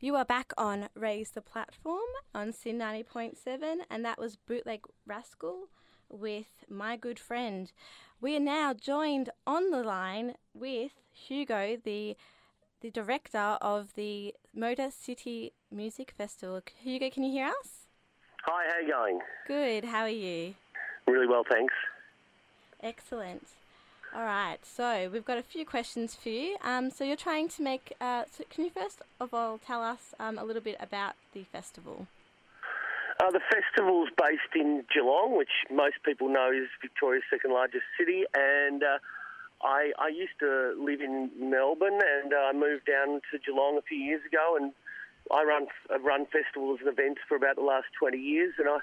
You are back on Raise the Platform on SYN 90.7, and that was Bootleg Rascal with My Good Friend. We are now joined on the line with Hugo, the the director of the Motor City Music Festival. Hugo, can you hear us? Hi, how are you going? Good. How are you? Really well, thanks. Excellent. All right, so we've got a few questions for you. Um, so you're trying to make. Uh, so can you first of all tell us um, a little bit about the festival? Uh, the festival's based in Geelong, which most people know is Victoria's second largest city, and uh, I, I used to live in Melbourne, and uh, I moved down to Geelong a few years ago, and I run run festivals and events for about the last 20 years, and I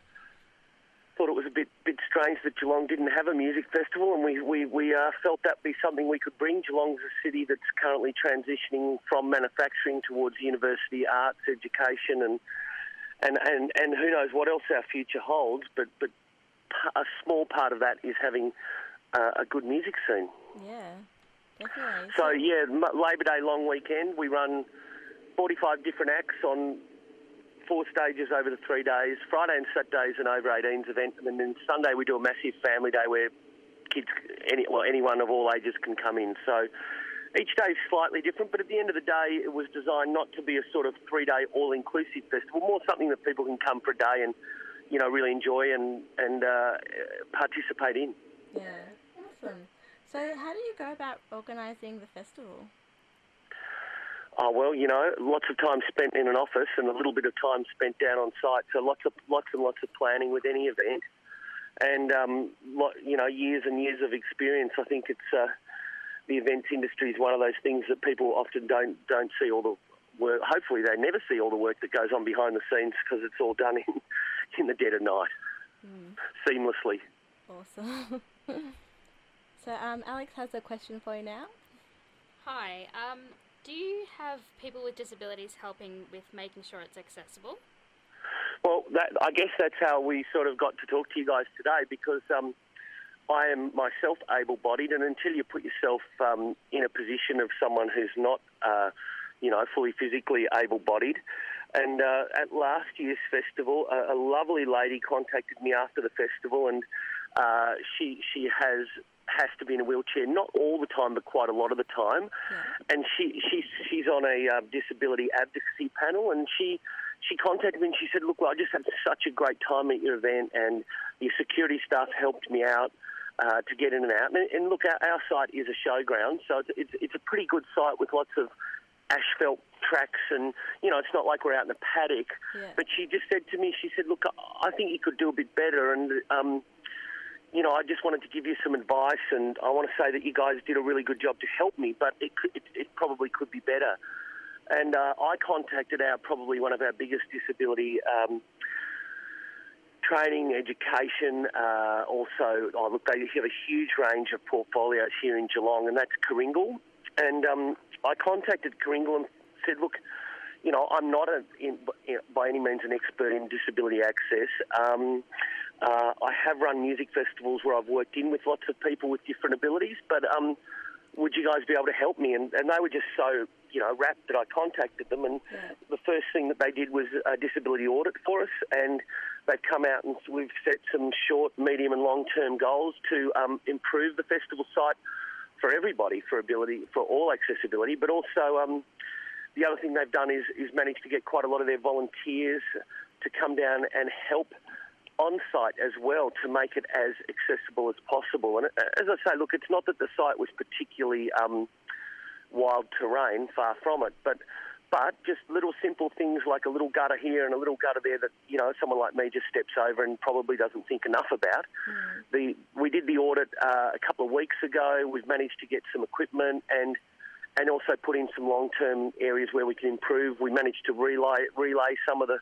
thought it was a bit bit strange that Geelong didn't have a music festival, and we we, we uh, felt that'd be something we could bring. Geelong's a city that's currently transitioning from manufacturing towards university, arts, education, and and and, and who knows what else our future holds. But but a small part of that is having uh, a good music scene. Yeah, definitely. So yeah, Labor Day long weekend, we run 45 different acts on four stages over the three days. Friday and Saturday is an over 18s event, and then Sunday we do a massive family day where kids, any well, anyone of all ages can come in. So each day is slightly different, but at the end of the day, it was designed not to be a sort of three-day all-inclusive festival, more something that people can come for a day and you know really enjoy and and uh, participate in. Yeah, awesome. So, how do you go about organising the festival? Oh well, you know, lots of time spent in an office and a little bit of time spent down on site. So lots of lots and lots of planning with any event, and um, you know, years and years of experience. I think it's uh, the events industry is one of those things that people often don't don't see all the work. Hopefully, they never see all the work that goes on behind the scenes because it's all done in in the dead of night, mm. seamlessly. Awesome. so, um, Alex has a question for you now. Hi. Um, do you have people with disabilities helping with making sure it's accessible? Well, that, I guess that's how we sort of got to talk to you guys today because um, I am myself able-bodied, and until you put yourself um, in a position of someone who's not, uh, you know, fully physically able-bodied, and uh, at last year's festival, a, a, lovely lady contacted me after the festival, and uh, she she has has to be in a wheelchair, not all the time, but quite a lot of the time. Yeah. And she, she she's on a uh, disability advocacy panel, and she she contacted me and she said, "Look, well, I just had such a great time at your event, and your security staff helped me out." Uh, to get in and out, and, and look, our, our, site is a showground, so it's, it's, it's a pretty good site with lots of asphalt tracks and you know it's not like we're out in the paddock yeah. but she just said to me she said look i think you could do a bit better and um, you know, I just wanted to give you some advice, and I want to say that you guys did a really good job to help me, but it, could, it, it probably could be better. And uh, I contacted our probably one of our biggest disability um, training, education. Uh, also, oh, look, they have a huge range of portfolios here in Geelong, and that's Karingal. And um, I contacted Karingal and said, look, you know, I'm not a, in, by any means an expert in disability access. Um, uh, I have run music festivals where I've worked in with lots of people with different abilities, but um, would you guys be able to help me? And, and they were just so, you know, rapt that I contacted them. And yeah. the first thing that they did was a disability audit for us. And they've come out and we've set some short, medium, and long term goals to um, improve the festival site for everybody, for ability, for all accessibility, but also. Um, the other thing they've done is, is managed to get quite a lot of their volunteers to come down and help on site as well to make it as accessible as possible. And uh, as I say, look, it's not that the site was particularly um, wild terrain, far from it, but but just little simple things like a little gutter here and a little gutter there that you know someone like me just steps over and probably doesn't think enough about. Mm. The we did the audit uh, a couple of weeks ago. We've managed to get some equipment and and also put in some long term areas where we can improve. We managed to relay relay some of the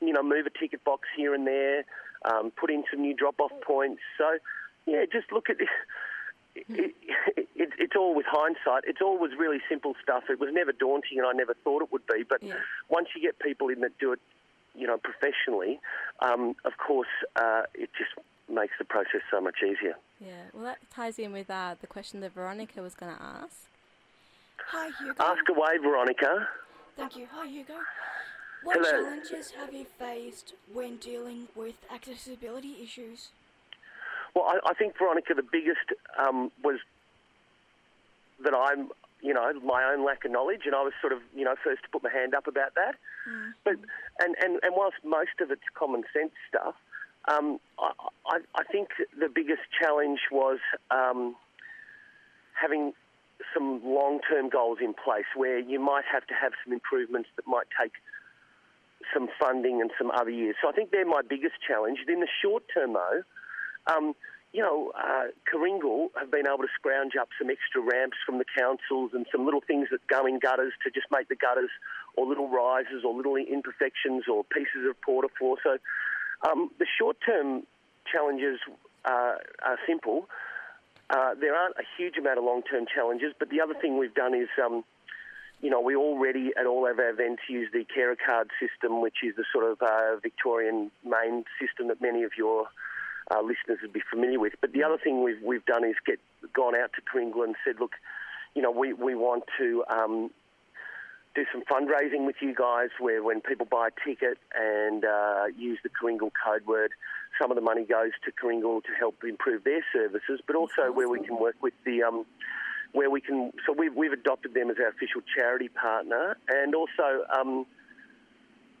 you know move a ticket box here and there um, put in some new drop-off points. So, yeah, just look at this. It, it, it, it's all with hindsight. It's all always really simple stuff. It was never daunting, and I never thought it would be. But yeah. once you get people in that do it, you know, professionally, um, of course, uh, it just makes the process so much easier. Yeah, well, that ties in with uh, the question that Veronica was going to ask. Hi, Hugo. Ask away, Veronica. Thank you. Hi, Hugo. What Hello. challenges have you faced when dealing with accessibility issues? Well, I, I think Veronica, the biggest um, was that I'm, you know, my own lack of knowledge, and I was sort of, you know, first to put my hand up about that. But and, and and whilst most of it's common sense stuff, um, I, I I think the biggest challenge was um, having some long-term goals in place where you might have to have some improvements that might take some funding and some other years. So I think they're my biggest challenge. In the short term, though, um, you know, uh, have been able to scrounge up some extra ramps from the councils and some little things that go in gutters to just make the gutters or little rises or little imperfections or pieces of porta floor. So um, the short term challenges uh, are simple. Uh, there aren't a huge amount of long term challenges, but the other thing we've done is. Um, you know, we already at all of our events use the carer card system, which is the sort of uh, Victorian main system that many of your uh, listeners would be familiar with. But the other thing we've we've done is get gone out to Karingal and said, look, you know, we we want to. Um, do some fundraising with you guys where when people buy a ticket and uh, use the Karingal code word, some of the money goes to Karingal to help improve their services, but also where we can work with the um, where we can. So we've we've adopted them as our official charity partner, and also um,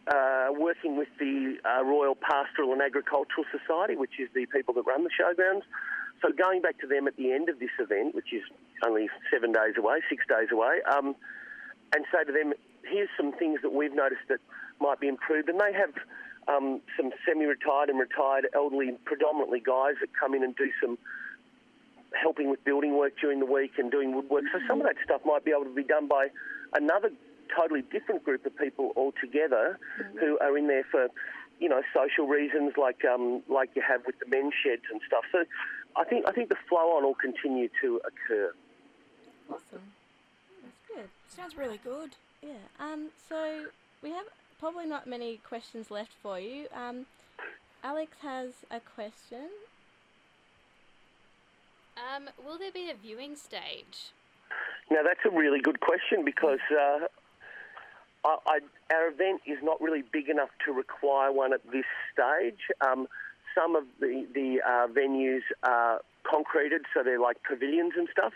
uh, working with the uh, Royal Pastoral and Agricultural Society, which is the people that run the showgrounds. So going back to them at the end of this event, which is only seven days away, six days away, um, and say to them, here's some things that we've noticed that might be improved. And they have um, some semi-retired and retired elderly, predominantly guys that come in and do some helping with building work during the week and doing woodwork. So some of that stuff might be able to be done by another totally different group of people altogether who are in there for, you know, social reasons like um, like you have with the men's sheds and stuff. So I think I think the flow on will continue to occur. Awesome. That's good. Sounds really good. Yeah. Um. So we have probably not many questions left for you. Um. Alex has a question. Um, will there be a viewing stage? Now that's a really good question because uh, I, I, our event is not really big enough to require one at this stage. Um, some of the the uh, venues are concreted, so they're like pavilions and stuff.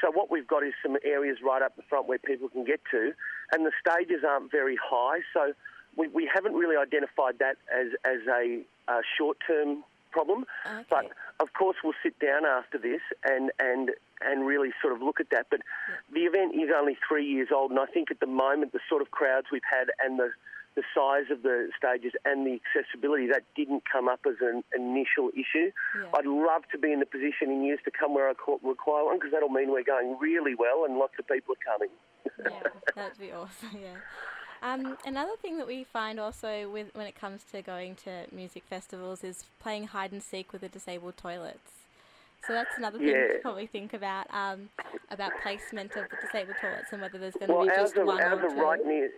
So what we've got is some areas right up the front where people can get to, and the stages aren't very high. So we, we haven't really identified that as as a, uh short term problem. Okay. But of course, we'll sit down after this and and and really sort of look at that. But the event is only three years old, and I think at the moment the sort of crowds we've had and the the size of the stages and the accessibility that didn't come up as an initial issue. Yeah. I'd love to be in the position in years to come where I require one because that'll mean we're going really well and lots of people are coming. yeah, that'd be awesome. Yeah. Um, another thing that we find also with when it comes to going to music festivals is playing hide and seek with the disabled toilets. So that's another thing to probably think about um, about placement of the disabled toilets and whether there's going to Well, be just are, one ours or two. right near.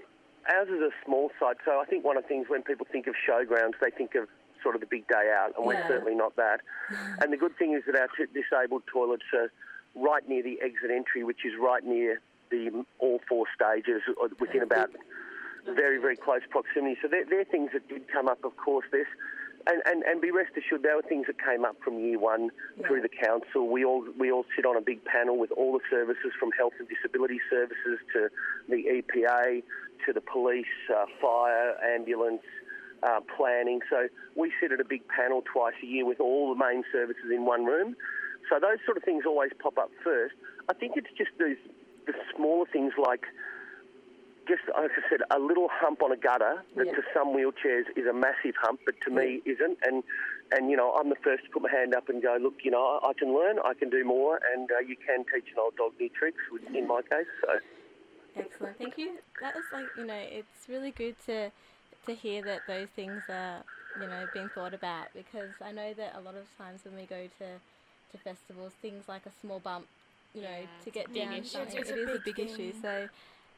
Ours is a small site, so I think one of the things when people think of showgrounds, they think of sort of the big day out, and we're certainly not that. and the good thing is that our t- disabled toilets are right near the exit entry, which is right near the all four stages, within about very, very close proximity. So they're, they're things that did come up, of course. This. And, and, and be rest assured, there were things that came up from year one through the council. We all we all sit on a big panel with all the services from health and disability services to the EPA to the police, uh, fire, ambulance, uh, planning. So we sit at a big panel twice a year with all the main services in one room. So those sort of things always pop up first. I think it's just these the smaller things like just like I said, a little hump on a gutter that Yeah. to some wheelchairs is a massive hump, but to me isn't. And and you know, I'm the first to put my hand up and go, look, you know, I, I can learn, I can do more, and uh, you can teach an old dog new tricks. Which in my case, so Excellent, thank you. That was like you know, it's really good to to hear that those things are you know being thought about because I know that a lot of times when we go to to festivals, things like a small bump, you know, Yeah, to get big down issue. something, It's it a is a big big issue. So.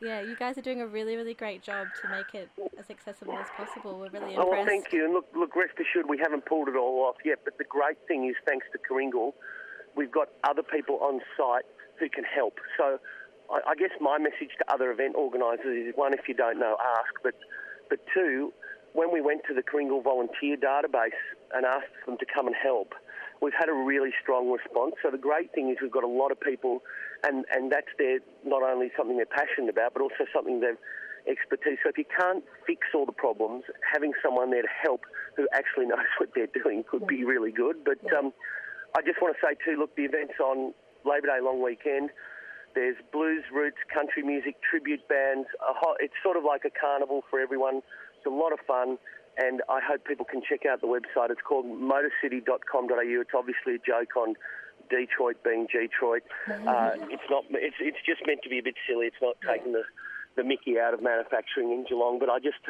Yeah, you guys are doing a really, really great job to make it as accessible as possible. We're really Oh, impressed. well, thank you. And look, look, rest assured, we haven't pulled it all off yet. But the great thing is, thanks to Karingal, we've got other people on site who can help. So I, I guess my message to other event organisers is one, if you don't know, ask. But, but two, when we went to the Karingal volunteer database and asked them to come and help, we've had a really strong response. So the great thing is we've got a lot of people, and, and that's their not only something they're passionate about, but also something they've expertise. So if you can't fix all the problems, having someone there to help who actually knows what they're doing could be really good. But um, I just want to say too, look, the event's on Labor Day long weekend. There's blues, roots, country music, tribute bands. Hot, it's sort of like a carnival for everyone. It's a lot of fun, and I hope people can check out the website. It's called motorcity.com.au. It's obviously a joke on Detroit being Detroit. Uh, it's not. It's it's just meant to be a bit silly. It's not taking the the Mickey out of manufacturing in Geelong, but I just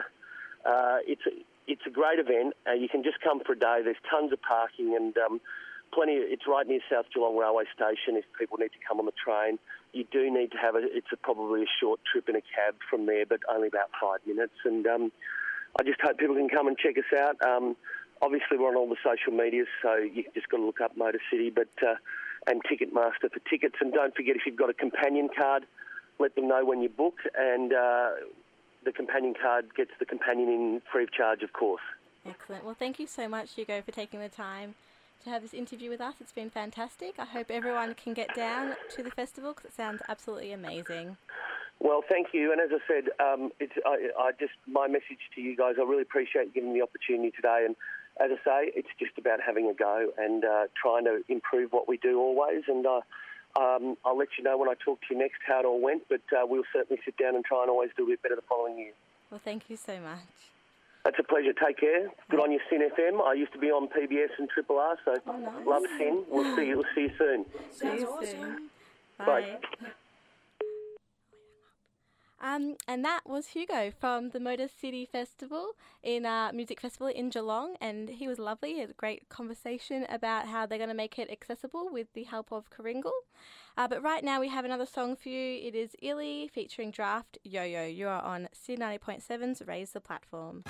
uh, it's a, it's a great event. Uh, you can just come for a day. There's tons of parking and um, plenty. it's right near South Geelong Railway Station. If people need to come on the train, you do need to have a. It's a, probably a short trip in a cab from there, but only about five minutes. And um, I just hope people can come and check us out. Um, obviously, we're on all the social medias, so you just got to look up Motor City, but uh, and Ticketmaster for tickets. And don't forget if you've got a companion card let them know when you book, and uh, the companion card gets the companion in free of charge, of course. Excellent. Well, thank you so much, Hugo, for taking the time to have this interview with us. It's been fantastic. I hope everyone can get down to the festival because it sounds absolutely amazing. Well, thank you. And as I said, um, it's I, I, just my message to you guys. I really appreciate you giving me the opportunity today. And as I say, it's just about having a go and uh, trying to improve what we do always. And uh, um, I'll let you know when I talk to you next how it all went, but uh, we'll certainly sit down and try and always do a bit better the following year. Well, thank you so much. It's a pleasure. Take care. Good on your SYN FM. I used to be on PBS and Triple R, so oh, nice. love SYN. We'll see you. We'll see you soon. See you awesome. soon. Bye. Bye. Um, and that was Hugo from the Motor City Festival in uh, Music Festival in Geelong, and he was lovely. He had a great conversation about how they're going to make it accessible with the help of Karingal. Uh, but right now we have another song for you. It is Illy featuring Draft Yo Yo. You are on C90.7's Raise the Platform.